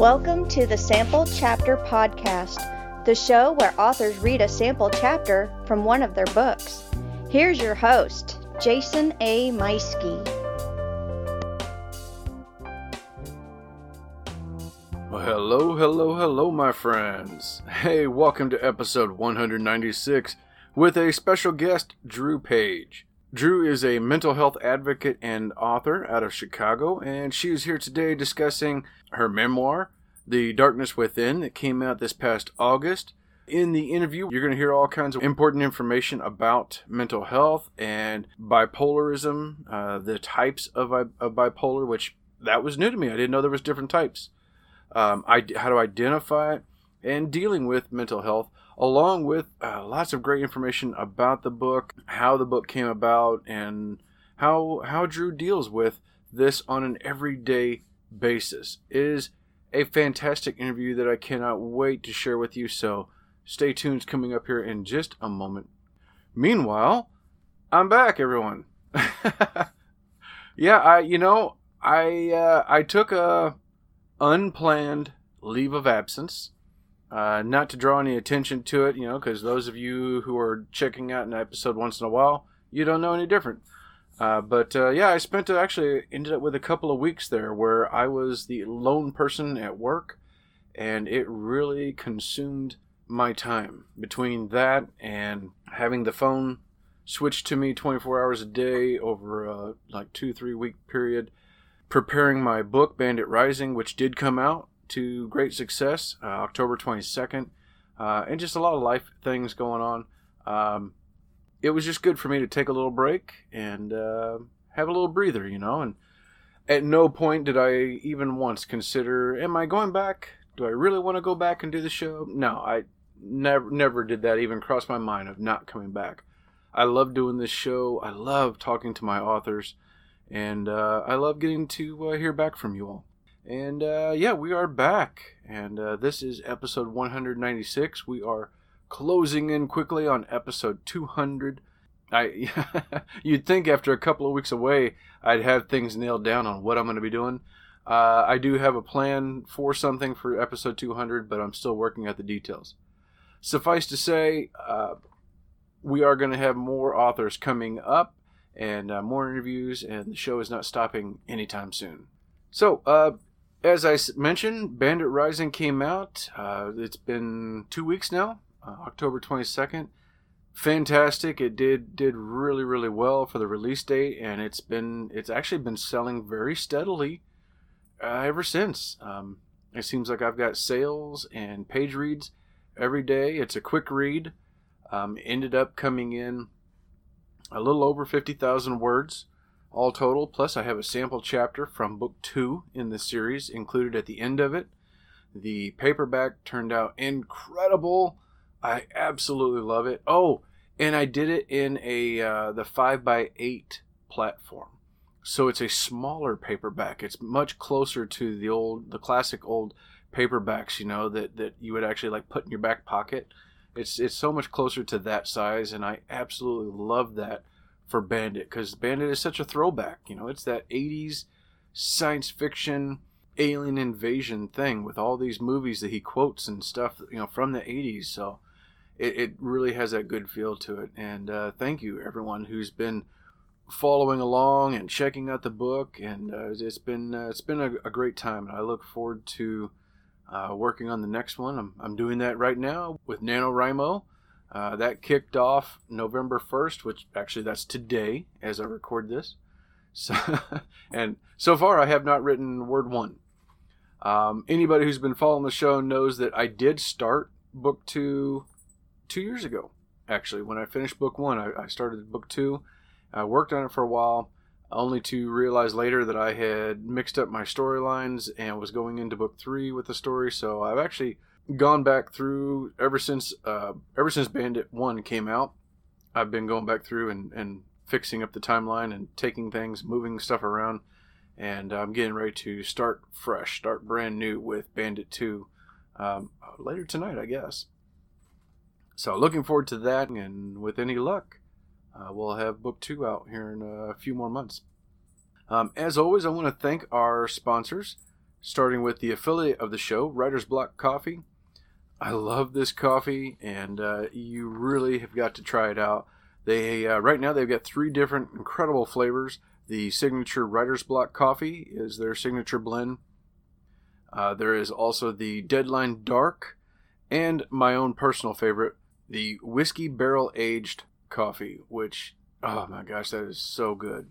Welcome to the Sample Chapter Podcast, the show where authors read a sample chapter from one of their books. Here's your host, Jason A. Meiske. Well, hello, hello, hello, my friends. Hey, welcome to episode 196 with a special guest, Drew Paige. Drew is a mental health advocate and author out of Chicago, and she is here today discussing her memoir, The Darkness Within, that came out this past August. In the interview, you're going to hear all kinds of important information about mental health and bipolarism, uh, the types of, of bipolar, which that was new to me. I didn't know there was different types. Um, I, how to identify it, and dealing with mental health along with uh, lots of great information about the book, how the book came about, and how how Drew deals with this on an everyday basis. It is a fantastic interview that I cannot wait to share with you. So stay tuned. Coming up here in just a moment. Meanwhile, I'm back, everyone. yeah, I you know I uh, I took a unplanned leave of absence uh, not to draw any attention to it, you know, because those of you who are checking out an episode once in a while, you don't know any different. Uh, but uh, yeah, I spent uh, actually ended up with a couple of weeks there where I was the lone person at work, and it really consumed my time between that and having the phone switched to me 24 hours a day over a like two three week period preparing my book bandit rising which did come out to great success uh, October 22nd, uh, and just a lot of life things going on. Um, it was just good for me to take a little break and uh, have a little breather, you know. And at no point did I even once consider, am I going back? Do I really want to go back and do the show? No, I never never did that even cross my mind of not coming back. I love doing this show. I love talking to my authors, and uh, I love getting to uh, hear back from you all. And uh, yeah, we are back. And uh, this is episode 196. We are closing in quickly on episode 200. I you'd think after a couple of weeks away, I'd have things nailed down on what I'm going to be doing. Uh, I do have a plan for something for episode 200, but I'm still working out the details. Suffice to say, uh, we are going to have more authors coming up and uh, more interviews, and the show is not stopping anytime soon. So, uh, as I mentioned, Bandit Rising came out. Uh, it's been two weeks now, uh, October 22nd. Fantastic! It did did really really well for the release date, and it's been it's actually been selling very steadily uh, ever since. Um, it seems like I've got sales and page reads every day. It's a quick read. Um, ended up coming in a little over fifty thousand words all total. Plus, I have a sample chapter from book two in the series included at the end of it. The paperback turned out incredible. I absolutely love it. Oh, and I did it in a uh, the five by eight platform, so it's a smaller paperback. It's much closer to the old, the classic old paperbacks, you know, that that you would actually like put in your back pocket. It's it's so much closer to that size, and I absolutely love that for Bandit because Bandit is such a throwback. You know, it's that 80s science fiction alien invasion thing with all these movies that he quotes and stuff, you know, from the 80s. So it, it really has that good feel to it. And uh, thank you, everyone who's been following along and checking out the book. And uh, it's been uh, it's been a, a, great time. And I look forward to uh, working on the next one. I'm, I'm doing that right now with NaNoWriMo. Uh, that kicked off November 1st, which actually that's today as I record this. So, and so far I have not written word one. Um, anybody who's been following the show knows that I did start book two two years ago. Actually, when I finished book one, I, I started book two. I worked on it for a while, only to realize later that I had mixed up my storylines and was going into book three with the story. So I've actually gone back through ever since uh, ever since Bandit One came out. I've been going back through and, and fixing up the timeline and taking things, moving stuff around, and I'm getting ready to start fresh, start brand new with Bandit Two um, later tonight, I guess. So looking forward to that, and with any luck, uh, we'll have book two out here in a few more months. Um, as always, I want to thank our sponsors. starting with the affiliate of the show, Writer's Block Coffee. I love this coffee, and uh, you really have got to try it out. They uh, right now they've got three different incredible flavors. The signature Writer's Block Coffee is their signature blend. Uh, there is also the Deadline Dark, and my own personal favorite, the Whiskey Barrel Aged Coffee, which oh my gosh, that is so good.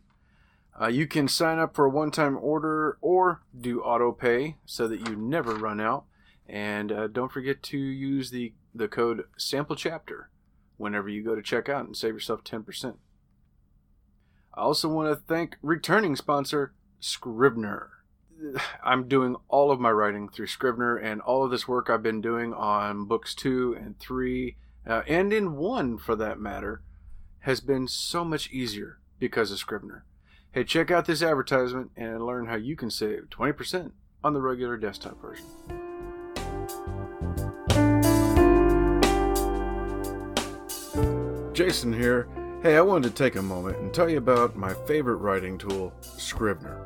Uh, you can sign up for a one time order or do auto pay so that you never run out. And uh, don't forget to use the, the code sample chapter whenever you go to checkout and save yourself 10%. I also want to thank returning sponsor Scrivener. I'm doing all of my writing through Scrivener, and all of this work I've been doing on books two and three, uh, and in one for that matter, has been so much easier because of Scrivener. Hey, check out this advertisement and learn how you can save 20% on the regular desktop version. Jason here. Hey, I wanted to take a moment and tell you about my favorite writing tool, Scrivener.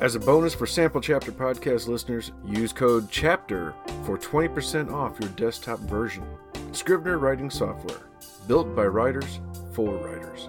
As a bonus for Sample Chapter podcast listeners, use code CHAPTER for 20% off your desktop version. Scrivener writing software, built by writers for writers.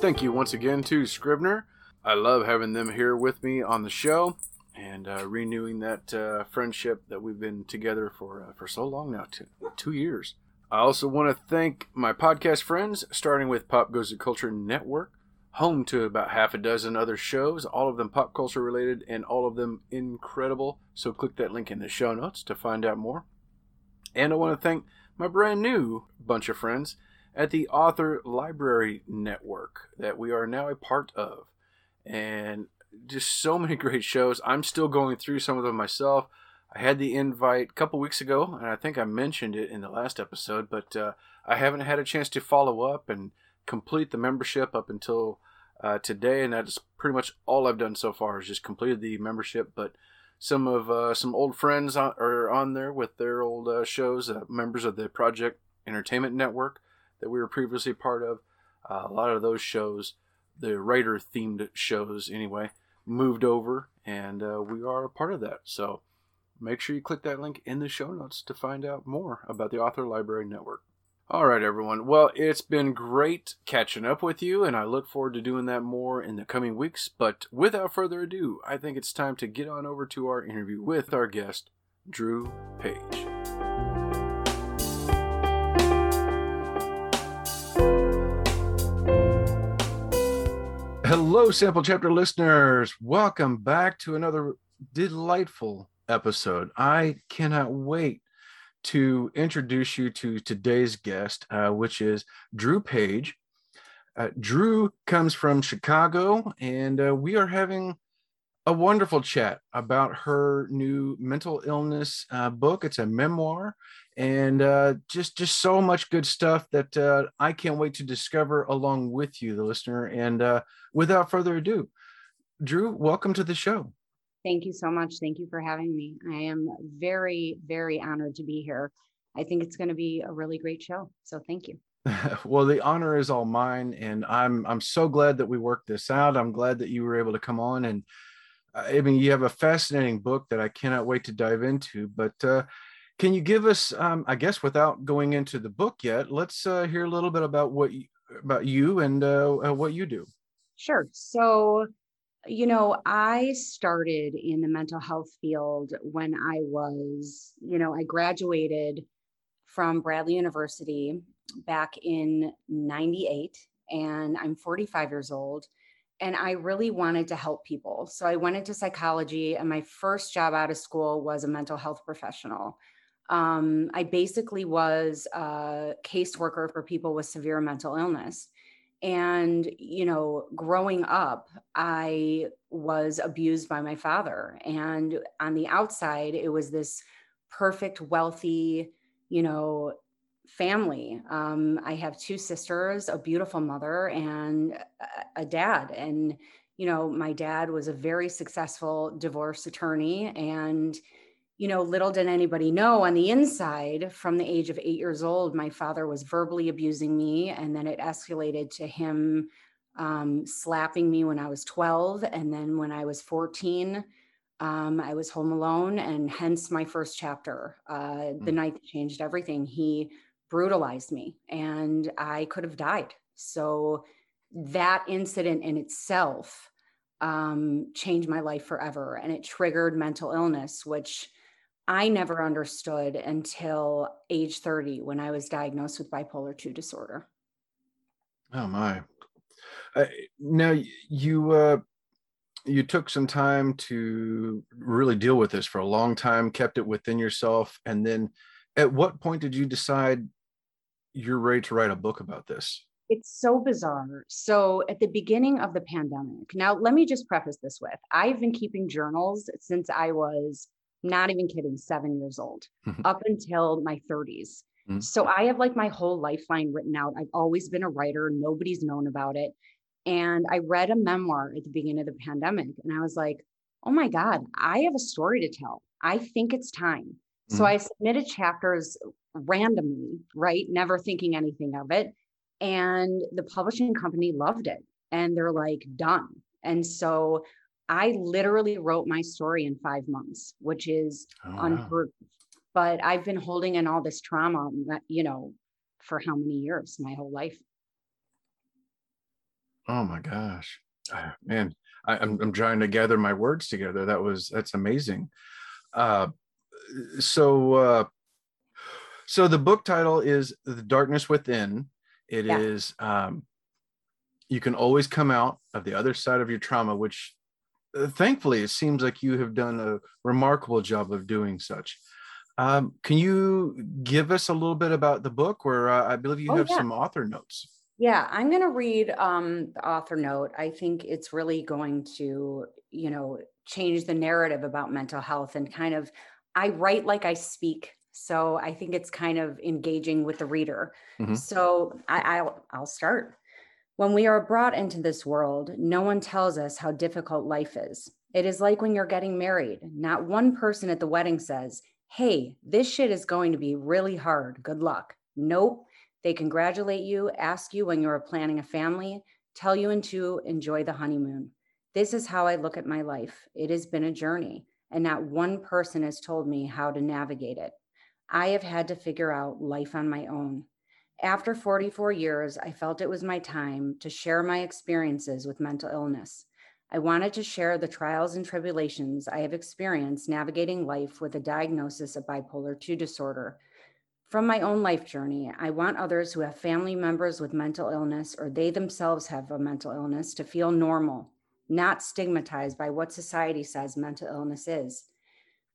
Thank you once again to Scrivener. I love having them here with me on the show and uh, renewing that uh, friendship that we've been together for uh, for so long now, two, two years. I also want to thank my podcast friends, starting with Pop Goes the Culture Network home to about half a dozen other shows, all of them pop culture related and all of them incredible. So click that link in the show notes to find out more. And I want to thank my brand new bunch of friends at the Author Library Network that we are now a part of. And just so many great shows. I'm still going through some of them myself. I had the invite a couple weeks ago, and I think I mentioned it in the last episode, but uh, I haven't had a chance to follow up and complete the membership up until uh, today, and that's pretty much all I've done so far is just completed the membership. But some of uh, some old friends are on there with their old uh, shows, uh, members of the Project Entertainment Network that we were previously part of. Uh, a lot of those shows, the writer themed shows anyway, moved over, and uh, we are a part of that. So make sure you click that link in the show notes to find out more about the Author Library Network. All right, everyone. Well, it's been great catching up with you, and I look forward to doing that more in the coming weeks. But without further ado, I think it's time to get on over to our interview with our guest, Drew Paige. Hello, Sample Chapter listeners. Welcome back to another delightful episode. I cannot wait to introduce you to today's guest, uh, which is Drew Paige. Uh, Drew comes from Chicago, and uh, we are having a wonderful chat about her new mental illness uh, book. It's a memoir, and uh, just just so much good stuff that uh, I can't wait to discover along with you, the listener. And without further ado, Drew, welcome to the show. Thank you so much. Thank you for having me. I am very, very honored to be here. I think it's going to be a really great show. So thank you. well, the honor is all mine, and I'm I'm so glad that we worked this out. I'm glad that you were able to come on, and uh, I mean, you have a fascinating book that I cannot wait to dive into. But uh, can you give us, um, I guess, without going into the book yet, let's uh, hear a little bit about what you, about you and uh, uh, what you do. Sure. So you know, I started in the mental health field when I was, you know, I graduated from Bradley University back in 98 and I'm 45 years old and I really wanted to help people. So I went into psychology and my first job out of school was a mental health professional. Um, I basically was a caseworker for people with severe mental illness. And, you know, growing up, I was abused by my father. And on the outside, it was this perfect, wealthy, you know, family. Um, I have two sisters, a beautiful mother, and a dad. And, you know, my dad was a very successful divorce attorney. And, you know, little did anybody know on the inside, from the age of eight years old, my father was verbally abusing me. And then it escalated to him um, slapping me when I was 12. And then when I was 14, um, I was home alone, and hence my first chapter, uh, mm. The Night That Changed Everything. He brutalized me, and I could have died. So that incident in itself um, changed my life forever, and it triggered mental illness, which I never understood until age 30 when I was diagnosed with bipolar 2 disorder. Oh my. Uh, now you uh, you took some time to really deal with this for a long time, kept it within yourself, and then at what point did you decide you're ready to write a book about this? It's so bizarre. So, at the beginning of the pandemic, now let me just preface this with I've been keeping journals since I was not even kidding, seven years old, mm-hmm. up until my 30s. Mm-hmm. So I have like my whole lifeline written out. I've always been a writer, nobody's known about it. And I read a memoir at the beginning of the pandemic and I was like, oh my God, I have a story to tell. I think it's time. Mm-hmm. So I submitted chapters randomly, right? Never thinking anything of it. And the publishing company loved it and they're like, done. And so I literally wrote my story in five months, which is oh, unheard wow. But I've been holding in all this trauma, you know, for how many years? My whole life. Oh my gosh, ah, man! I, am I'm, I'm trying to gather my words together. That was that's amazing. Uh, so uh, so the book title is "The Darkness Within." It yeah. is. Um, you can always come out of the other side of your trauma, which uh, thankfully, it seems like you have done a remarkable job of doing such. Um, can you give us a little bit about the book, where uh, I believe you oh, have yeah. some author notes? Yeah, I'm going to read um, the author note. I think it's really going to, you know, change the narrative about mental health and kind of. I write like I speak, so I think it's kind of engaging with the reader. Mm-hmm. So I, I'll I'll start. When we are brought into this world, no one tells us how difficult life is. It is like when you're getting married. Not one person at the wedding says, Hey, this shit is going to be really hard. Good luck. Nope. They congratulate you, ask you when you are planning a family, tell you and to enjoy the honeymoon. This is how I look at my life. It has been a journey, and not one person has told me how to navigate it. I have had to figure out life on my own. After 44 years, I felt it was my time to share my experiences with mental illness. I wanted to share the trials and tribulations I have experienced navigating life with a diagnosis of bipolar 2 disorder. From my own life journey, I want others who have family members with mental illness or they themselves have a mental illness to feel normal, not stigmatized by what society says mental illness is.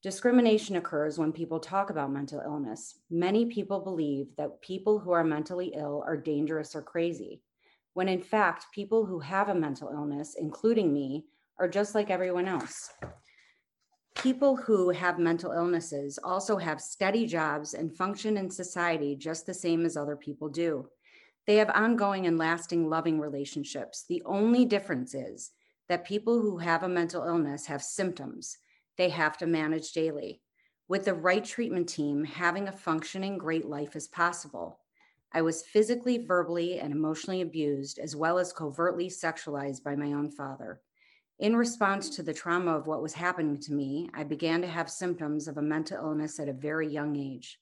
Discrimination occurs when people talk about mental illness. Many people believe that people who are mentally ill are dangerous or crazy, when in fact, people who have a mental illness, including me, are just like everyone else. People who have mental illnesses also have steady jobs and function in society just the same as other people do. They have ongoing and lasting loving relationships. The only difference is that people who have a mental illness have symptoms they have to manage daily. With the right treatment team, having a functioning great life is possible. I was physically, verbally, and emotionally abused, as well as covertly sexualized by my own father. In response to the trauma of what was happening to me, I began to have symptoms of a mental illness at a very young age.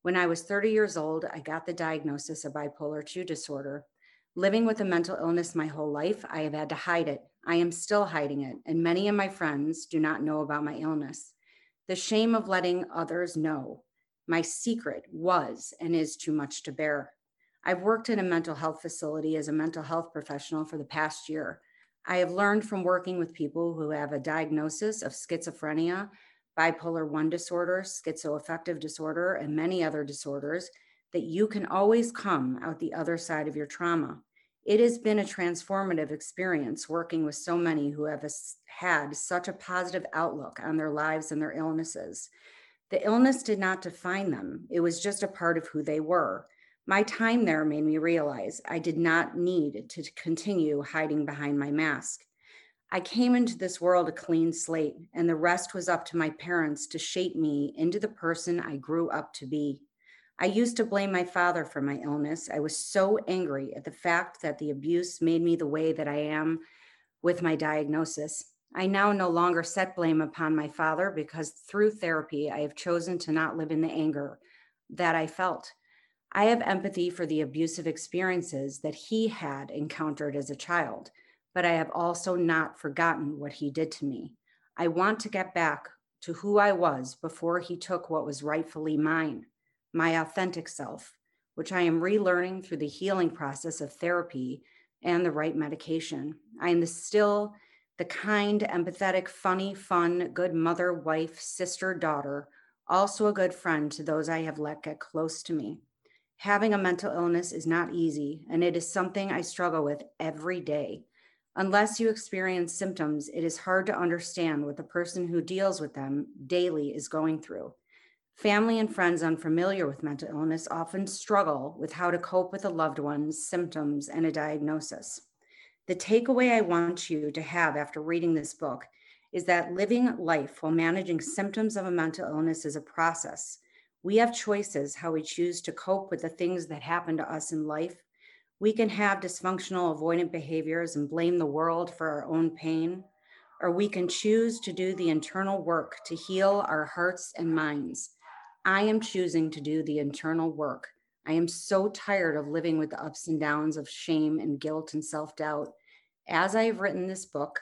When I was 30 years old, I got the diagnosis of bipolar 2 disorder. Living with a mental illness my whole life, I have had to hide it, I am still hiding it, and many of my friends do not know about my illness. The shame of letting others know my secret was and is too much to bear. I've worked in a mental health facility as a mental health professional for the past year. I have learned from working with people who have a diagnosis of schizophrenia, bipolar 1 disorder, schizoaffective disorder, and many other disorders that you can always come out the other side of your trauma. It has been a transformative experience working with so many who have had such a positive outlook on their lives and their illnesses. The illness did not define them, it was just a part of who they were. My time there made me realize I did not need to continue hiding behind my mask. I came into this world a clean slate, and the rest was up to my parents to shape me into the person I grew up to be. I used to blame my father for my illness. I was so angry at the fact that the abuse made me the way that I am with my diagnosis. I now no longer set blame upon my father because through therapy, I have chosen to not live in the anger that I felt. I have empathy for the abusive experiences that he had encountered as a child, but I have also not forgotten what he did to me. I want to get back to who I was before he took what was rightfully mine, my authentic self, which I am relearning through the healing process of therapy and the right medication. I am the still the kind, empathetic, funny, fun, good mother, wife, sister, daughter, also a good friend to those I have let get close to me. Having a mental illness is not easy, and it is something I struggle with every day. Unless you experience symptoms, it is hard to understand what the person who deals with them daily is going through. Family and friends unfamiliar with mental illness often struggle with how to cope with a loved one's symptoms and a diagnosis. The takeaway I want you to have after reading this book is that living life while managing symptoms of a mental illness is a process. We have choices how we choose to cope with the things that happen to us in life. We can have dysfunctional avoidant behaviors and blame the world for our own pain, or we can choose to do the internal work to heal our hearts and minds. I am choosing to do the internal work I am so tired of living with the ups and downs of shame and guilt and self doubt. As I have written this book,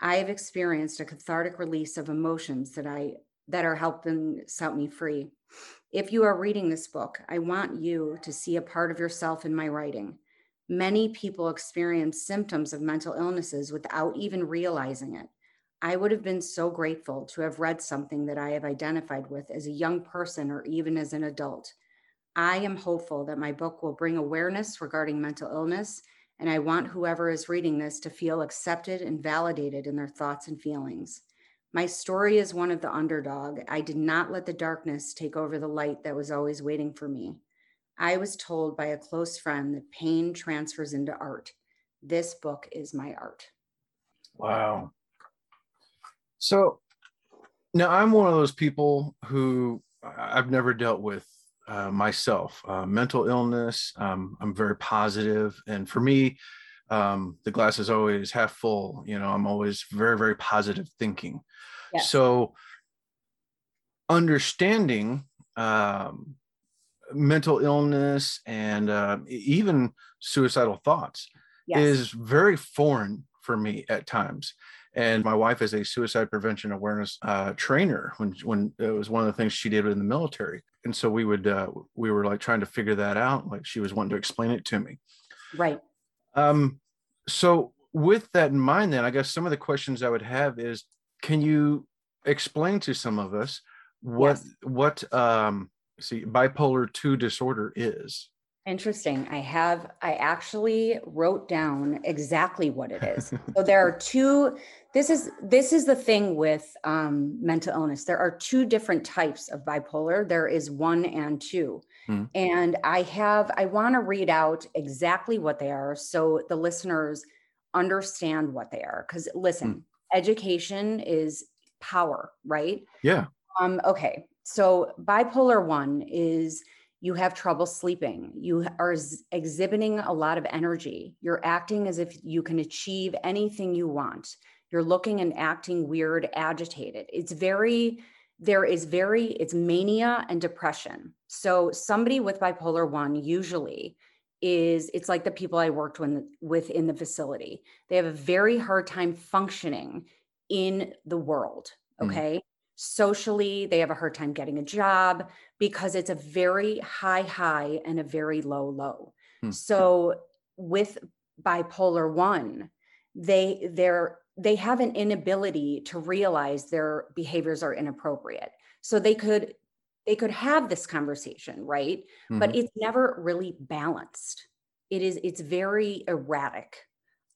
I have experienced a cathartic release of emotions that I that are helping set me free. If you are reading this book, I want you to see a part of yourself in my writing. Many people experience symptoms of mental illnesses without even realizing it. I would have been so grateful to have read something that I have identified with as a young person or even as an adult. I am hopeful that my book will bring awareness regarding mental illness, and I want whoever is reading this to feel accepted and validated in their thoughts and feelings. My story is one of the underdog. I did not let the darkness take over the light that was always waiting for me. I was told by a close friend that pain transfers into art. This book is my art. Wow. So now I'm one of those people who I've never dealt with uh, myself. Uh, mental illness, um, I'm very positive, and for me, um, the glass is always half full. You know, I'm always very, very positive thinking. Yes. So, understanding um, mental illness and uh, even suicidal thoughts yes. is very foreign for me at times. And my wife is a suicide prevention awareness uh, trainer when when it was one of the things she did in the military. And so we would uh, we were like trying to figure that out. Like she was wanting to explain it to me. Right. Um. So with that in mind, then I guess some of the questions I would have is, can you explain to some of us what yes. what um see bipolar two disorder is? Interesting. I have, I actually wrote down exactly what it is. so there are two, this is, this is the thing with um, mental illness. There are two different types of bipolar. There is one and two. Hmm. And I have, I want to read out exactly what they are so the listeners understand what they are. Because listen, hmm. education is power, right? Yeah. Um, okay. So bipolar one is, you have trouble sleeping, you are exhibiting a lot of energy, you're acting as if you can achieve anything you want, you're looking and acting weird, agitated. It's very, there is very, it's mania and depression. So somebody with bipolar one usually is it's like the people I worked with, with in the facility. They have a very hard time functioning in the world. Mm. Okay. Mm socially they have a hard time getting a job because it's a very high high and a very low low hmm. so with bipolar 1 they they're they have an inability to realize their behaviors are inappropriate. So they could they could have this conversation right? Mm-hmm. but it's never really balanced. It is it's very erratic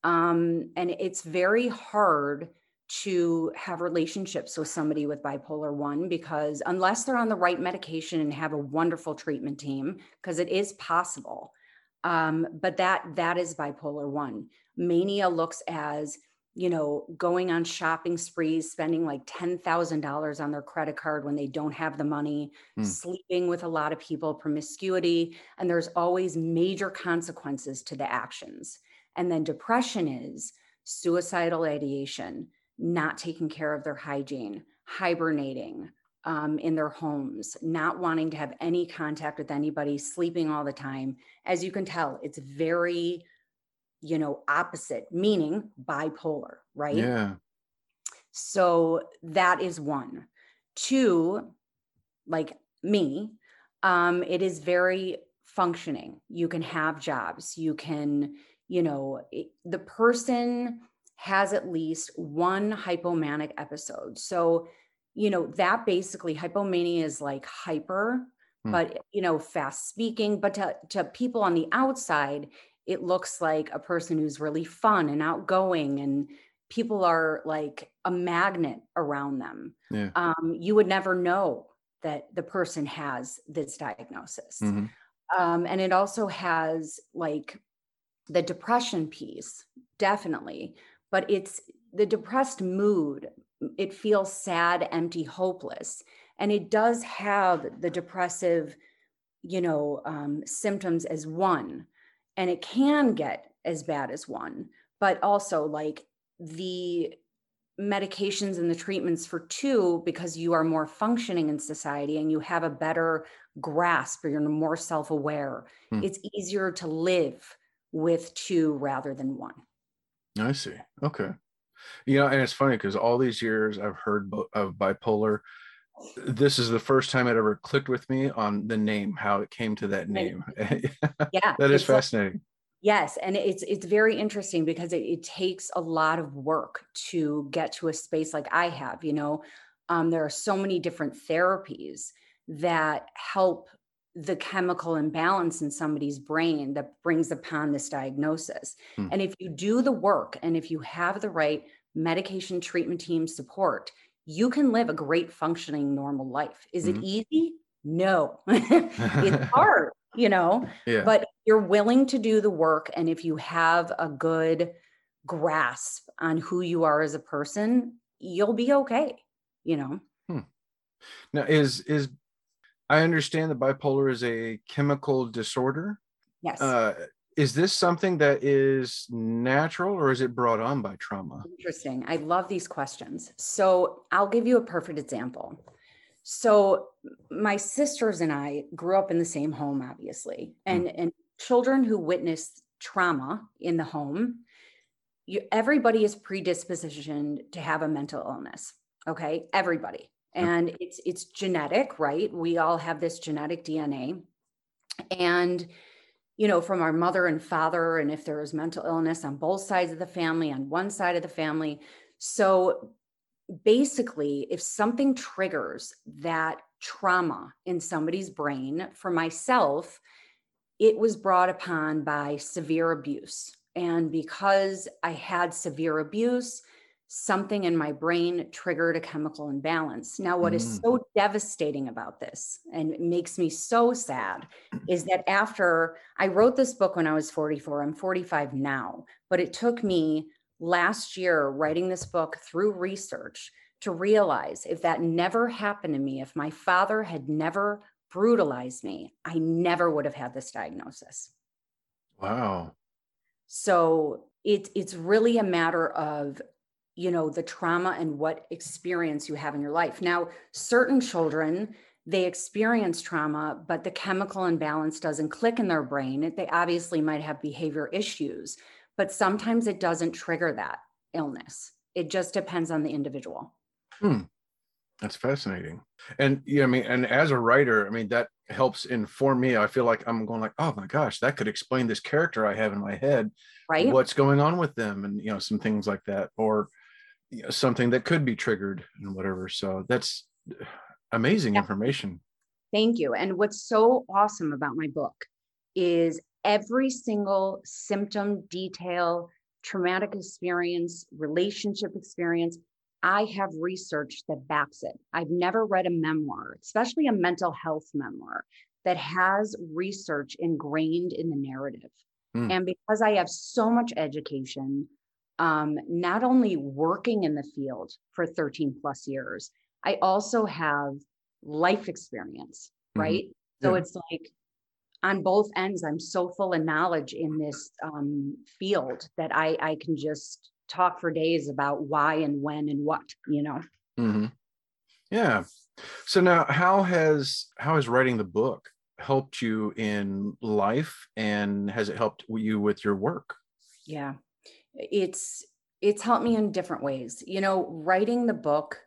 um, and it's very hard to have relationships with somebody with bipolar 1 because unless they're on the right medication and have a wonderful treatment team because it is possible um, but that that is bipolar 1 mania looks as you know going on shopping sprees spending like $10,000 on their credit card when they don't have the money mm. sleeping with a lot of people promiscuity and there's always major consequences to the actions and then depression is suicidal ideation not taking care of their hygiene, hibernating um, in their homes, not wanting to have any contact with anybody, sleeping all the time. As you can tell, it's very, you know, opposite, meaning bipolar, right? Yeah. So that is one. Two, like me, um, it is very functioning. You can have jobs. You can, you know, it, the person has at least one hypomanic episode. So, you know, that basically hypomania is like hyper, hmm. but you know, fast speaking. But to, to people on the outside, it looks like a person who's really fun and outgoing and people are like a magnet around them. Yeah. Um, you would never know that the person has this diagnosis. Mm-hmm. Um, and it also has like the depression piece, definitely but it's the depressed mood. It feels sad, empty, hopeless. And it does have the depressive, you know, um, symptoms as one. And it can get as bad as one, but also like the medications and the treatments for two because you are more functioning in society and you have a better grasp or you're more self-aware hmm. it's easier to live with two rather than one I see. Okay. You know, and it's funny because all these years I've heard of bipolar. This is the first time it ever clicked with me on the name, how it came to that name. Yeah, that is fascinating. Like, yes, and it's it's very interesting because it, it, takes a lot of work to get to a space like I have. You know, um, there are so many different therapies that help the chemical imbalance in somebody's brain that brings upon this diagnosis. Hmm. And if you do the work and if you have the right medication treatment team support, you can live a great functioning normal life. Is mm-hmm. it easy? No. it's hard, you know, yeah. but you're willing to do the work. And if you have a good grasp on who you are as a person, you'll be okay, you know. Hmm. Now is is I understand that bipolar is a chemical disorder. Yes. Uh, is this something that is natural or is it brought on by trauma? Interesting. I love these questions. So I'll give you a perfect example. So my sisters and I grew up in the same home, obviously, hmm. and, mm. and children who witnessed trauma in the home, you, everybody is predispositioned to have a mental illness. Okay. Everybody and it's it's genetic right we all have this genetic dna and you know from our mother and father and if there is mental illness on both sides of the family on one side of the family. So basically if something triggers that trauma in somebody's brain for myself it was brought upon by severe abuse. And because i had severe abuse something in my brain triggered a chemical imbalance. Now, what mm. is so devastating about this and makes me so sad is that after I wrote this book when I was 44, I'm 45 now, but it took me last year writing this book through research to realize if that never happened to me, if my father had never brutalized me, I never would have had this diagnosis. Wow. So it, it's really a matter of you know the trauma and what experience you have in your life. Now certain children they experience trauma but the chemical imbalance doesn't click in their brain. They obviously might have behavior issues but sometimes it doesn't trigger that illness. It just depends on the individual. Hmm. that's fascinating. And yeah i mean and as a writer i mean that helps inform me. I feel like i'm going like oh my gosh that could explain this character i have in my head right. what's going on with them and you know some things like that. Or you know, something that could be triggered and whatever. So that's amazing yeah. information. Thank you. And what's so awesome about my book is every single symptom, detail, traumatic experience, relationship experience. I have research that backs it. I've never read a memoir, especially a mental health memoir, that has research ingrained in the narrative. Mm. And because I have so much education, um, not only working in the field for 13 plus years, I also have life experience, mm-hmm. right? Mm-hmm. So yeah. it's like on both ends, I'm so full of knowledge in this um, field that I, I can just talk for days about why and when and what, you know? Mm-hmm. Yeah. So now how has, how has writing the book helped you in life and has it helped you with your work? Yeah. It's, it's helped me in different ways. You know, writing the book,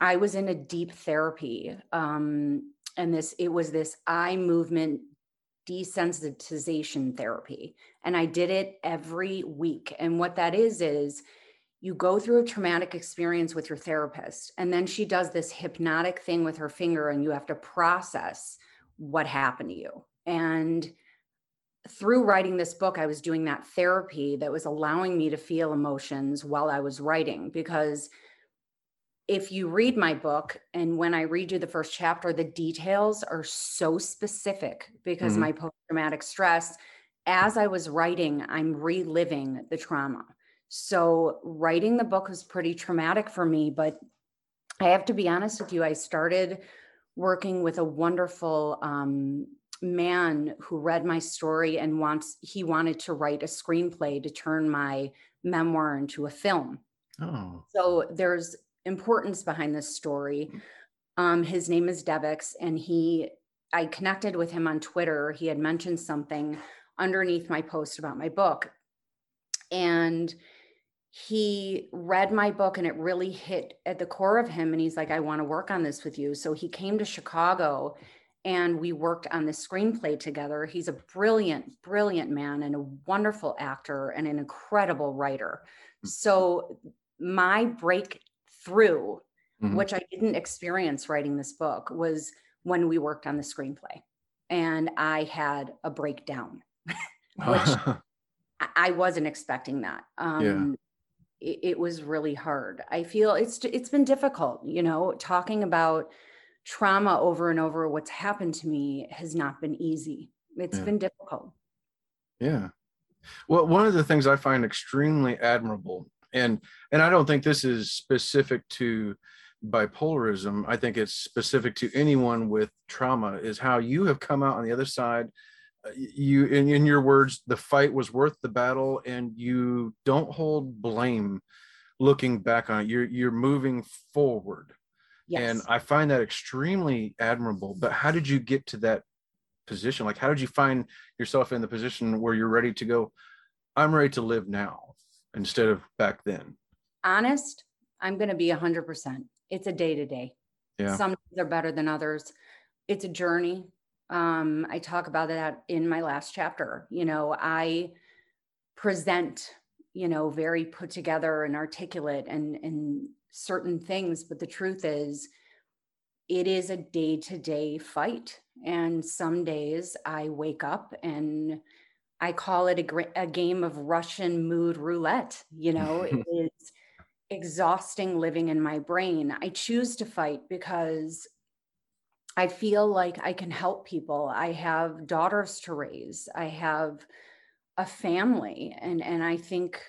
I was in a deep therapy. Um, and this, it was this eye movement desensitization therapy. And I did it every week. And what that is, is you go through a traumatic experience with your therapist, and then she does this hypnotic thing with her finger, and you have to process what happened to you. And through writing this book, I was doing that therapy that was allowing me to feel emotions while I was writing because if you read my book and when I read you the first chapter, the details are so specific because mm-hmm. my post traumatic stress, as I was writing, I'm reliving the trauma. So, writing the book was pretty traumatic for me, but I have to be honest with you, I started working with a wonderful um, man who read my story and wants he wanted to write a screenplay to turn my memoir into a film. Oh. So there's importance behind this story. Mm. Um, his name is Devix, and he, I connected with him on Twitter. He had mentioned something underneath my post about my book. And he read my book and it really hit at the core of him. And he's like, I want to work on this with you. So he came to Chicago and we worked on the screenplay together. He's a brilliant, brilliant man and a wonderful actor and an incredible writer. Mm. So my breakthrough, mm-hmm. which I didn't experience writing this book, was when we worked on the screenplay. And I had a breakdown, which I wasn't expecting that. Um, yeah. it, it was really hard. I feel it's it's been difficult, you know, talking about trauma over and over what's happened to me has not been easy. It's yeah. been difficult. Yeah. Well, one of the things I find extremely admirable and and i don't think this is specific to bipolarism i think it's specific to anyone with trauma is how you have come out on the other side uh, you in, in your words the fight was worth the battle and you don't hold blame looking back on it you're you're moving forward yes. and i find that extremely admirable but how did you get to that position like how did you find yourself in the position where you're ready to go i'm ready to live now instead of back then? Honest, I'm going to be 100%. It's a day to day. Yeah. Some days are better than others. It's a journey. Um, I talk about that in my last chapter. You know, I present, you know, very put together and articulate and, and certain things, but the truth is, it is a day to day fight. And some days I wake up and I call it a, a game of Russian mood roulette. You know, it is exhausting living in my brain. I choose to fight because I feel like I can help people. I have daughters to raise. I have a family and and I think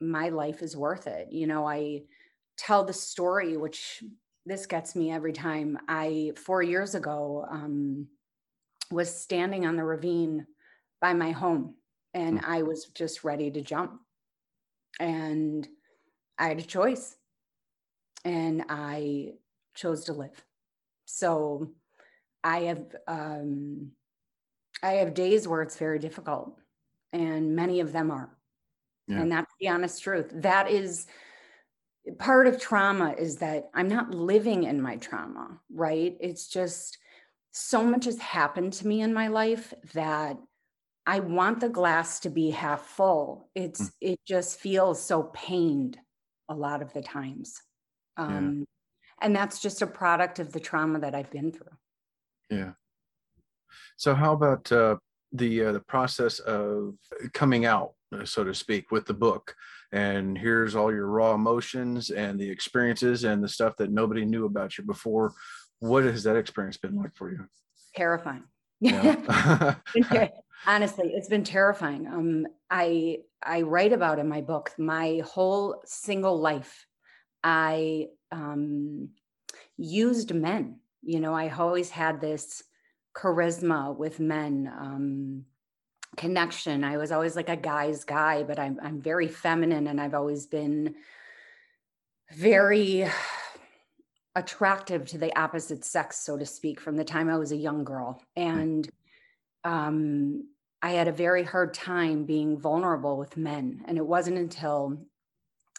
my life is worth it. You know, I tell the story which this gets me every time. I 4 years ago um was standing on the ravine by my home and mm. I was just ready to jump. And I had a choice and I chose to live. So I have um, I have days where it's very difficult, and many of them are. Yeah. And that's the honest truth. That is part of trauma is that I'm not living in my trauma, right? It's just so much has happened to me in my life that I want the glass to be half full. It's mm. it just feels so pained a lot of the times. Um, yeah. and that's just a product of the trauma that I've been through. Yeah. So how about uh the uh, the process of coming out, uh, so to speak, with the book. And here's all your raw emotions and the experiences and the stuff that nobody knew about you before. What has that experience been like for you? Terrifying. Yeah. Honestly, it's been terrifying. Um, I I write about in my book my whole single life. I um, used men. You know, I always had this charisma with men, um, connection. I was always like a guy's guy, but I'm I'm very feminine, and I've always been very attractive to the opposite sex, so to speak, from the time I was a young girl. And um, I had a very hard time being vulnerable with men. And it wasn't until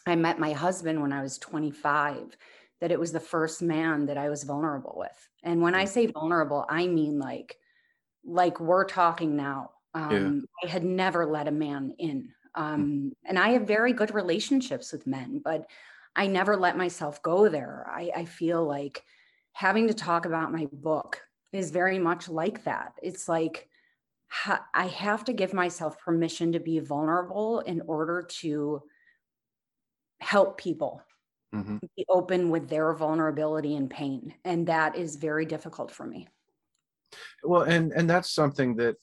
I met my husband when I was 25 that it was the first man that I was vulnerable with. And when I say vulnerable, I mean like, like we're talking now. Um, yeah. I had never let a man in. Um, and I have very good relationships with men, but I never let myself go there. I, I feel like having to talk about my book is very much like that. It's like, ha- I have to give myself permission to be vulnerable in order to help people mm-hmm. be open with their vulnerability and pain. And that is very difficult for me. Well, and and that's something that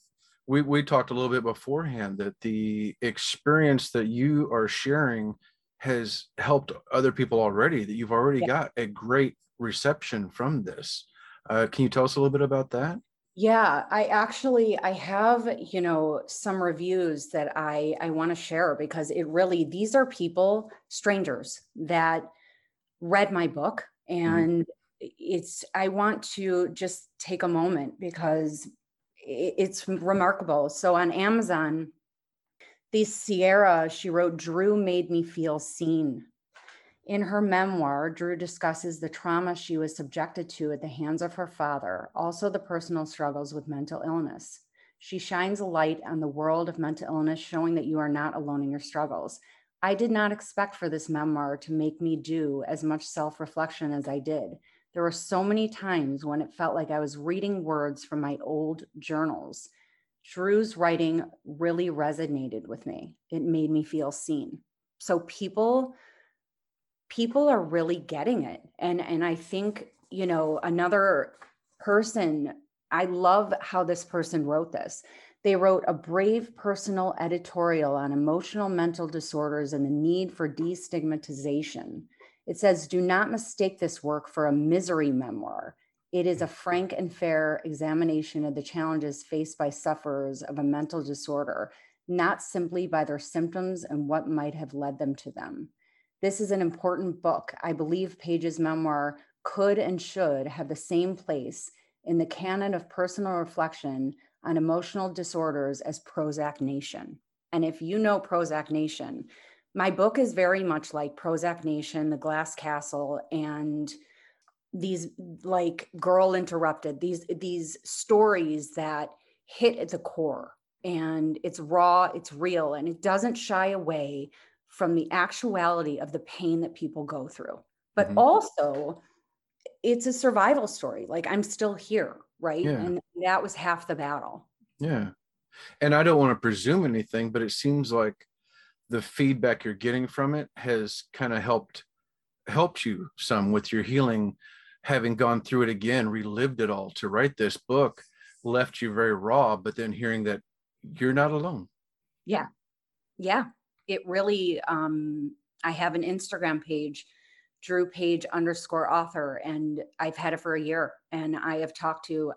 we we talked a little bit beforehand that the experience that you are sharing has helped other people already that you've already yeah. got a great reception from this uh, can you tell us a little bit about that yeah, I actually I have, you know, some reviews that I I want to share because it really these are people, strangers that read my book mm-hmm. and mm-hmm. it's I want to just take a moment because it's remarkable. So on Amazon, the Sierra, she wrote, Drew made me feel seen. In her memoir, Drew discusses the trauma she was subjected to at the hands of her father, also the personal struggles with mental illness. She shines a light on the world of mental illness, showing that you are not alone in your struggles. I did not expect for this memoir to make me do as much self reflection as I did. There were so many times when it felt like I was reading words from my old journals. Drew's writing really resonated with me. It made me feel seen. So people people are really getting it and and i think you know another person i love how this person wrote this they wrote a brave personal editorial on emotional mental disorders and the need for destigmatization it says do not mistake this work for a misery memoir it is a frank and fair examination of the challenges faced by sufferers of a mental disorder not simply by their symptoms and what might have led them to them this is an important book. I believe Paige's memoir could and should have the same place in the canon of personal reflection on emotional disorders as Prozac Nation. And if you know Prozac Nation, my book is very much like Prozac Nation, The Glass Castle, and these like Girl Interrupted, these these stories that hit at the core and it's raw, it's real, and it doesn't shy away from the actuality of the pain that people go through. But mm-hmm. also, it's a survival story. Like I'm still here, right? Yeah. And that was half the battle. Yeah. And I don't want to presume anything, but it seems like the feedback you're getting from it has kind of helped helped you some with your healing having gone through it again relived it all to write this book left you very raw but then hearing that you're not alone. Yeah. Yeah. It really um, i have an instagram page drew Paige underscore author and i've had it for a year and i have talked to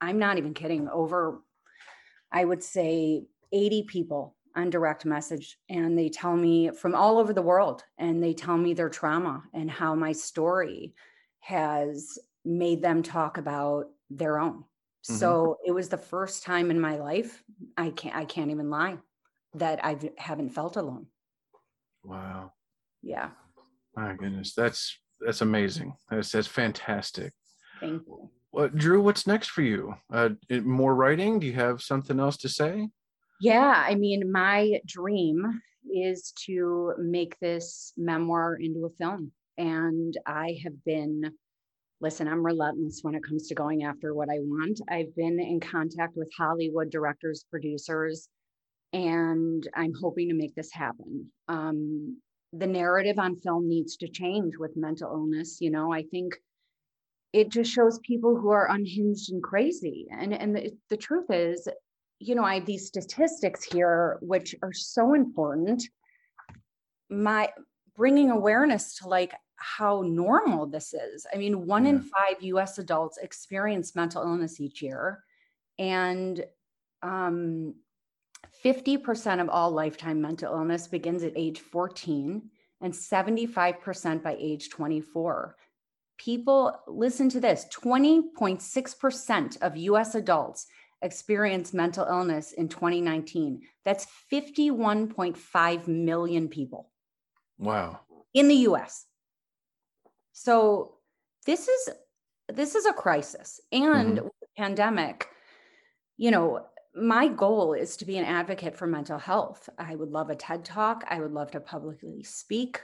i'm not even kidding over i would say 80 people on direct message and they tell me from all over the world and they tell me their trauma and how my story has made them talk about their own mm-hmm. so it was the first time in my life i can't i can't even lie that I haven't felt alone. Wow. Yeah. My goodness, that's that's amazing. That's that's fantastic. Thank you. What Drew? What's next for you? Uh, more writing? Do you have something else to say? Yeah, I mean, my dream is to make this memoir into a film, and I have been listen, I'm relentless when it comes to going after what I want. I've been in contact with Hollywood directors, producers, and I'm hoping to make this happen. Um, the narrative on film needs to change with mental illness. You know, I think it just shows people who are unhinged and crazy. And and the, the truth is, you know, I have these statistics here which are so important. My bringing awareness to like how normal this is. I mean, one yeah. in five US adults experience mental illness each year. And um, 50% of all lifetime mental illness begins at age 14 and 75% by age 24. People, listen to this 20.6% of US adults experienced mental illness in 2019. That's 51.5 million people. Wow. In the US. So this is this is a crisis and mm-hmm. pandemic you know my goal is to be an advocate for mental health i would love a ted talk i would love to publicly speak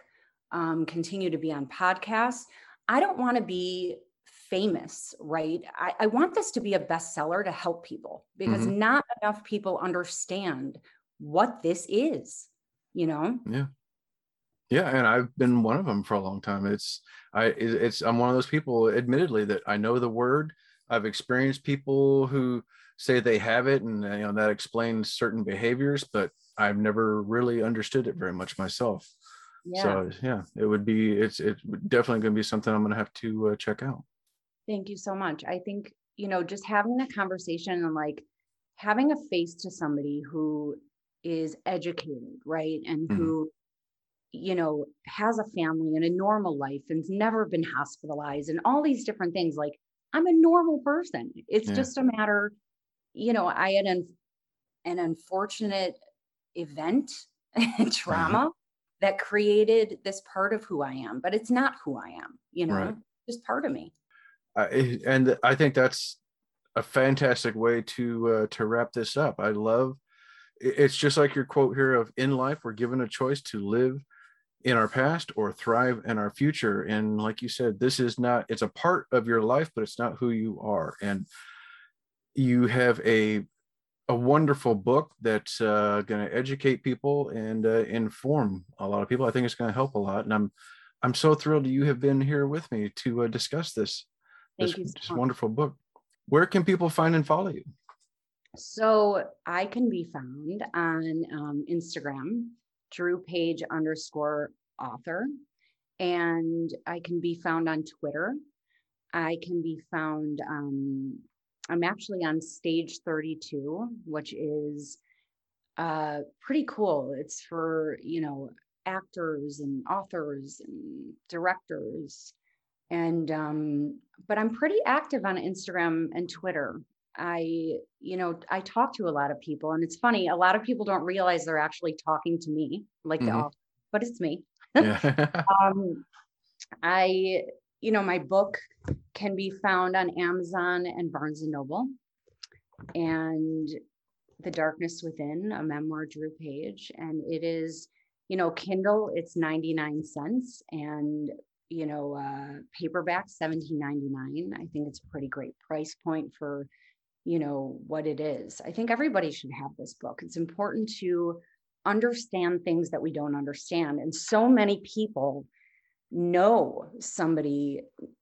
um, continue to be on podcasts i don't want to be famous right I, I, want this to be a bestseller to help people because mm-hmm. not enough people understand what this is you know yeah yeah, and I've been one of them for a long time. It's I it's I'm one of those people admittedly that I know the word. I've experienced people who say they have it and you know that explains certain behaviors, but I've never really understood it very much myself. Yeah. So yeah, it would be it's it's definitely going to be something I'm going to have to uh, check out. Thank you so much. I think, you know, just having a conversation and like having a face to somebody who is educated, right? And mm-hmm. who you know, has a family and a normal life and's never been hospitalized and all these different things. Like, I'm a normal person. It's yeah. just a matter, you know, I had an, an unfortunate event, and trauma uh-huh. that created this part of who I am, but it's not who I am, you know, right. just part of me. And I think that's a fantastic way to uh, to wrap this up. I love it's just like your quote here of in life we're given a choice to live in our past or thrive in our future. And like you said this is not it's a part of your life but it's not who you are. And you have a a wonderful book that's uh, going to educate people and uh, inform a lot of people. I think it's going to help a lot. And i'm i'm so thrilled you have been here with me to uh, discuss this Thank this, so this wonderful book where can people find and follow you so i can be found on um, instagram Drew Paige underscore author. And I can be found on Twitter. I can be found, um, I'm actually on stage 32, which is uh, pretty cool. It's for, you know, actors and authors and directors. And, um, but I'm pretty active on Instagram and Twitter. I, you know, I talk to a lot of people, and it's funny. A lot of people don't realize they're actually talking to me, like, mm-hmm. oh, but it's me. Yeah. um, I, you know, my book can be found on Amazon and Barnes and Noble, and The Darkness Within, a memoir, Drew Paige, and it is, you know, Kindle. It's ninety nine cents, and you know, uh, paperback seventeen ninety nine. I think it's a pretty great price point for you know what it is i think everybody should have this book it's important to understand things that we don't understand and so many people know somebody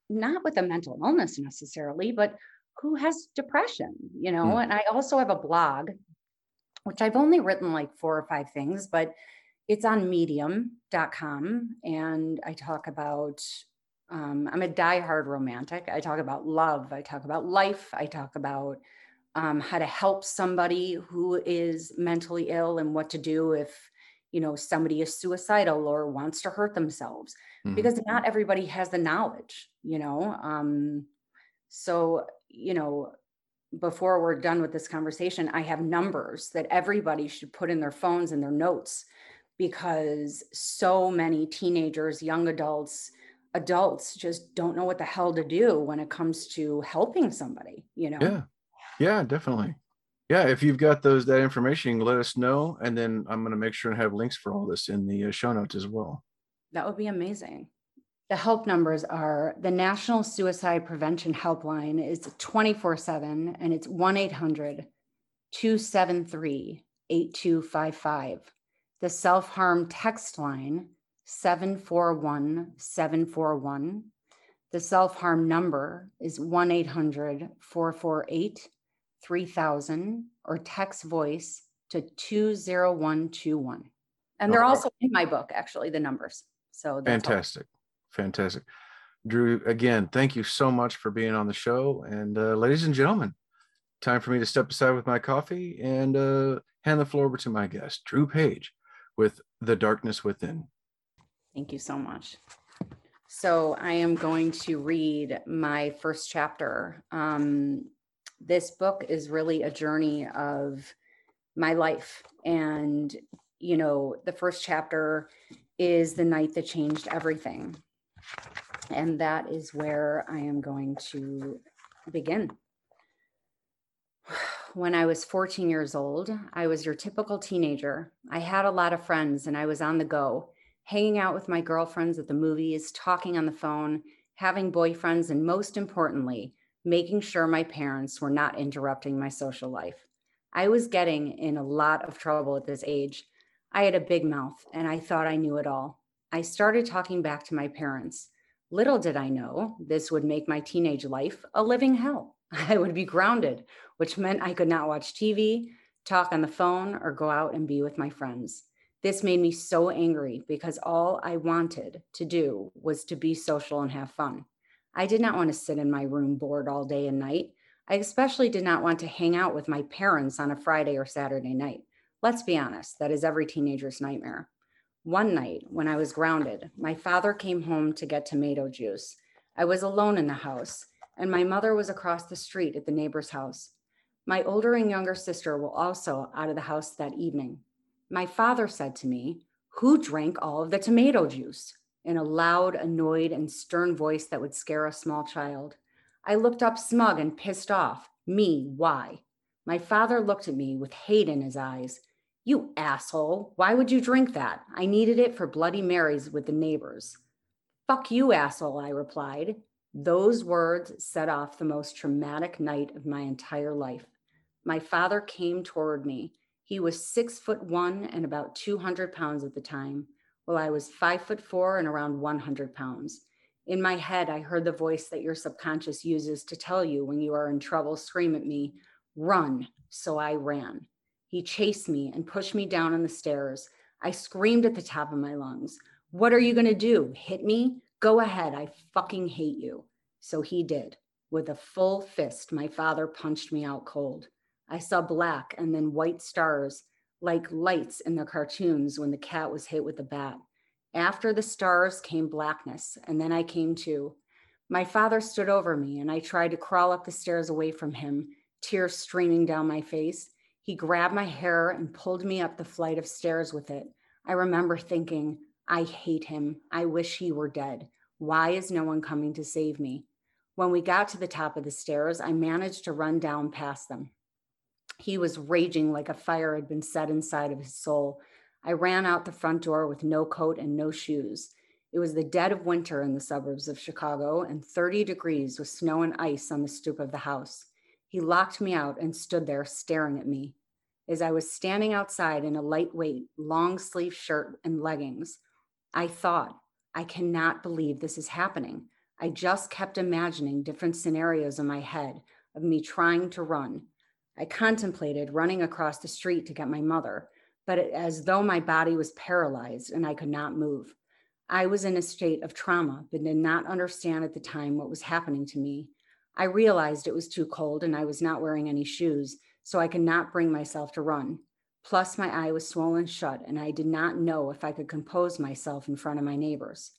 not with a mental illness necessarily but who has depression you know mm. and i also have a blog which i've only written like four or five things but it's on medium.com and i talk about um, I'm a diehard romantic. I talk about love. I talk about life. I talk about um, how to help somebody who is mentally ill and what to do if you know somebody is suicidal or wants to hurt themselves mm-hmm. because not everybody has the knowledge you know um, so you know before we're done with this conversation i have numbers that everybody should put in their phones and their notes because so many teenagers young adults adults just don't know what the hell to do when it comes to helping somebody you know? Yeah. Yeah definitely. Yeah if you've got those that information let us know and then i'm going to make sure and have links for all this in the uh, show notes as well. That would be amazing. The help numbers are the National Suicide Prevention Helpline is 24 7 and it's 1 800 273 8255. The self harm text line 741 741. The self harm number is 1 800 448 3000 or text voice to 20121. And they're also in my book, actually, the numbers. So that's all. Fantastic. Fantastic. Drew, again, thank you so much for being on the show. And uh, ladies and gentlemen, time for me to step aside with my coffee and uh, hand the floor over to my guest, Drew Paige, with The Darkness Within. Thank you so much. So I am going to read my first chapter. Um, this book is really a journey of my life. And, you know, the first chapter is the night that changed everything. And that is where I am going to begin. When I was 14 years old, I was your typical teenager. I had a lot of friends and I was on the go hanging out with my girlfriends at the movies, talking on the phone, having boyfriends, and most importantly, making sure my parents were not interrupting my social life. I was getting in a lot of trouble at this age. I had a big mouth and I thought I knew it all. I started talking back to my parents. Little did I know this would make my teenage life a living hell. I would be grounded, which meant I could not watch TV, talk on the phone, or go out and be with my friends. This made me so angry because all I wanted to do was to be social and have fun. I did not want to sit in my room bored all day and night. I especially did not want to hang out with my parents on a Friday or Saturday night. Let's be honest, that is every teenager's nightmare. One night, when I was grounded, my father came home to get tomato juice. I was alone in the house, and my mother was across the street at the neighbor's house. My older and younger sister were also out of the house that evening. My father said to me, Who drank all of the tomato juice? in a loud, annoyed, and stern voice that would scare a small child. I looked up smug and pissed off. Me, why? My father looked at me with hate in his eyes. You asshole, why would you drink that? I needed it for Bloody Marys with the neighbors. Fuck you, asshole, I replied. Those words set off the most traumatic night of my entire life. My father came toward me. He was six foot one and about 200 pounds at the time, while I was five foot four and around 100 pounds. In my head, I heard the voice that your subconscious uses to tell you when you are in trouble scream at me, run. So I ran. He chased me and pushed me down on the stairs. I screamed at the top of my lungs, What are you going to do? Hit me? Go ahead. I fucking hate you. So he did. With a full fist, my father punched me out cold. I saw black and then white stars like lights in the cartoons when the cat was hit with a bat. After the stars came blackness, and then I came to. My father stood over me, and I tried to crawl up the stairs away from him, tears streaming down my face. He grabbed my hair and pulled me up the flight of stairs with it. I remember thinking, I hate him. I wish he were dead. Why is no one coming to save me? When we got to the top of the stairs, I managed to run down past them. He was raging like a fire had been set inside of his soul. I ran out the front door with no coat and no shoes. It was the dead of winter in the suburbs of Chicago and 30 degrees with snow and ice on the stoop of the house. He locked me out and stood there staring at me. As I was standing outside in a lightweight, long sleeve shirt and leggings, I thought, I cannot believe this is happening. I just kept imagining different scenarios in my head of me trying to run. I contemplated running across the street to get my mother, but as though my body was paralyzed and I could not move. I was in a state of trauma, but did not understand at the time what was happening to me. I realized it was too cold and I was not wearing any shoes, so I could not bring myself to run. Plus, my eye was swollen shut, and I did not know if I could compose myself in front of my neighbors.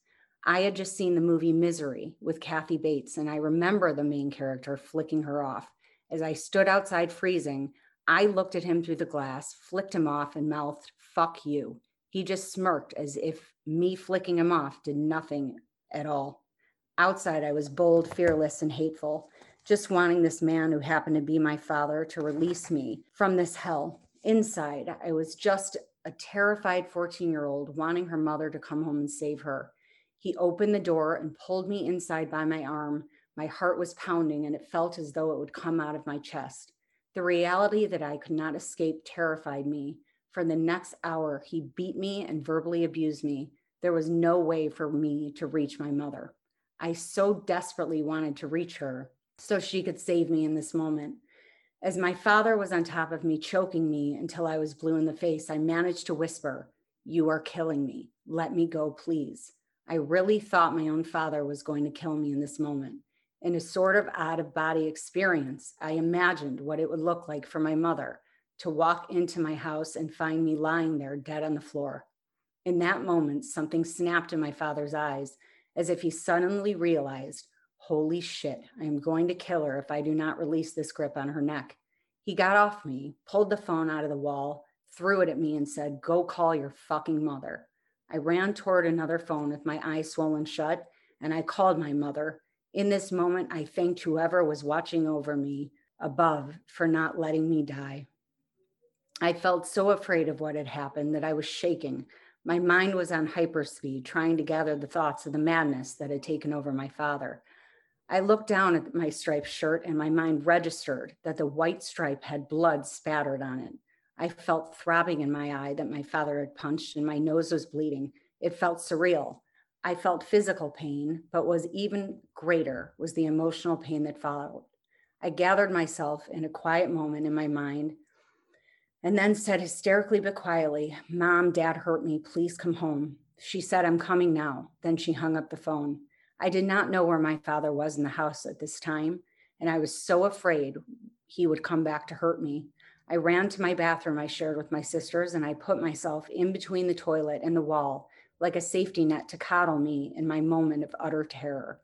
I had just seen the movie Misery with Kathy Bates, and I remember the main character flicking her off. As I stood outside freezing, I looked at him through the glass, flicked him off, and mouthed, Fuck you. He just smirked as if me flicking him off did nothing at all. Outside, I was bold, fearless, and hateful, just wanting this man who happened to be my father to release me from this hell. Inside, I was just a terrified 14 year old wanting her mother to come home and save her. He opened the door and pulled me inside by my arm. My heart was pounding and it felt as though it would come out of my chest. The reality that I could not escape terrified me. For the next hour, he beat me and verbally abused me. There was no way for me to reach my mother. I so desperately wanted to reach her so she could save me in this moment. As my father was on top of me, choking me until I was blue in the face, I managed to whisper, You are killing me. Let me go, please. I really thought my own father was going to kill me in this moment. In a sort of out of body experience, I imagined what it would look like for my mother to walk into my house and find me lying there dead on the floor. In that moment, something snapped in my father's eyes as if he suddenly realized, Holy shit, I am going to kill her if I do not release this grip on her neck. He got off me, pulled the phone out of the wall, threw it at me, and said, Go call your fucking mother. I ran toward another phone with my eyes swollen shut, and I called my mother. In this moment, I thanked whoever was watching over me above for not letting me die. I felt so afraid of what had happened that I was shaking. My mind was on hyperspeed, trying to gather the thoughts of the madness that had taken over my father. I looked down at my striped shirt and my mind registered that the white stripe had blood spattered on it. I felt throbbing in my eye that my father had punched and my nose was bleeding. It felt surreal. I felt physical pain, but was even greater was the emotional pain that followed. I gathered myself in a quiet moment in my mind and then said hysterically but quietly, Mom, Dad hurt me. Please come home. She said, I'm coming now. Then she hung up the phone. I did not know where my father was in the house at this time, and I was so afraid he would come back to hurt me. I ran to my bathroom I shared with my sisters, and I put myself in between the toilet and the wall like a safety net to coddle me in my moment of utter terror.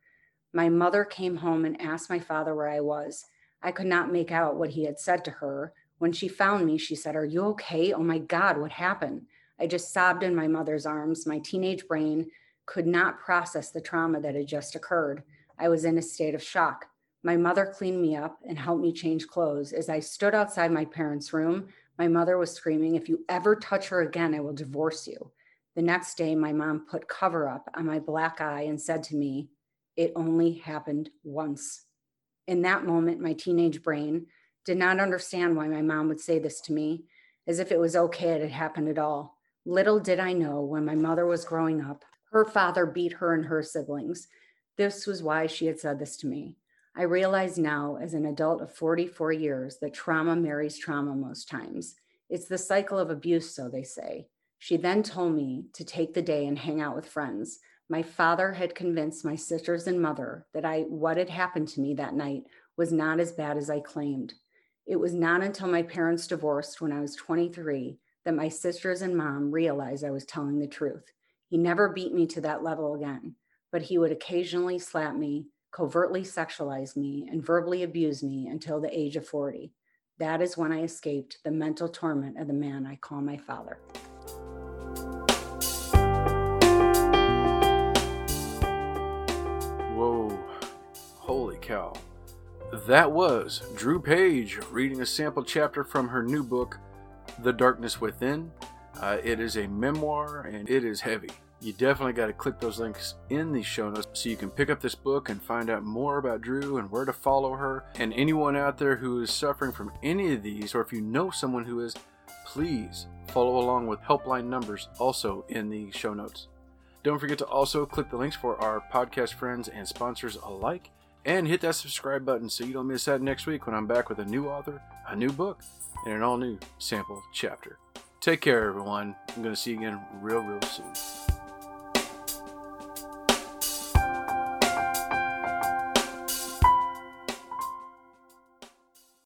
My mother came home and asked my father where I was. I could not make out what he had said to her, when she found me, she said, Are you okay? Oh my God, what happened? I just sobbed in my mother's arms. My teenage brain could not process the trauma that had just occurred. I was in a state of shock. My mother cleaned me up and helped me change clothes. As I stood outside my parents' room, my mother was screaming, If you ever touch her again, I will divorce you. The next day, my mom put cover up on my black eye and said to me, It only happened once. In that moment, my teenage brain did not understand why my mom would say this to me, as if it was okay it had happened at all. Little did I know when my mother was growing up, her father beat her and her siblings. This was why she had said this to me. I realize now, as an adult of 44 years, that trauma marries trauma most times. It's the cycle of abuse, so they say. She then told me to take the day and hang out with friends. My father had convinced my sisters and mother that I what had happened to me that night was not as bad as I claimed. It was not until my parents divorced when I was 23 that my sisters and mom realized I was telling the truth. He never beat me to that level again, but he would occasionally slap me, covertly sexualize me, and verbally abuse me until the age of 40. That is when I escaped the mental torment of the man I call my father. Whoa. Holy cow. That was Drew Paige reading a sample chapter from her new book, The Darkness Within. Uh, it is a memoir and it is heavy. You definitely got to click those links in the show notes so you can pick up this book and find out more about Drew and where to follow her. And anyone out there who is suffering from any of these, or if you know someone who is, please follow along with helpline numbers also in the show notes. Don't forget to also click the links for our podcast friends and sponsors alike and hit that subscribe button so you don't miss out next week when I'm back with a new author, a new book, and an all new sample chapter. Take care, everyone. I'm going to see you again real, real soon.